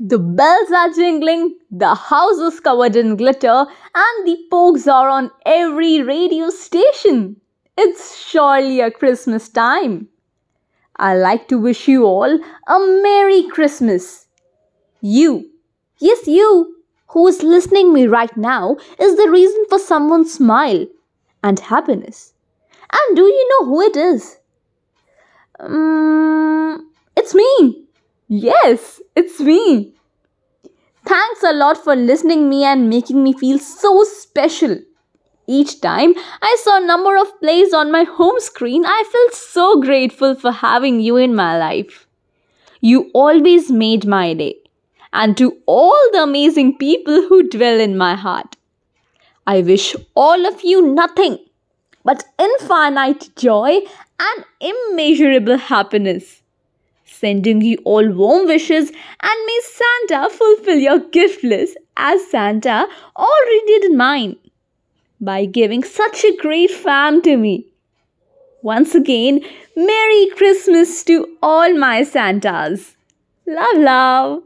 The bells are jingling, the house is covered in glitter, and the pokes are on every radio station. It's surely a Christmas time. I like to wish you all a Merry Christmas. You, yes, you, who is listening me right now, is the reason for someone's smile and happiness. And do you know who it is? Um. Yes, it's me. Thanks a lot for listening me and making me feel so special. Each time I saw a number of plays on my home screen, I felt so grateful for having you in my life. You always made my day. And to all the amazing people who dwell in my heart, I wish all of you nothing but infinite joy and immeasurable happiness. Sending you all warm wishes, and may Santa fulfill your gift list as Santa already did mine by giving such a great fan to me. Once again, Merry Christmas to all my Santas. Love, love.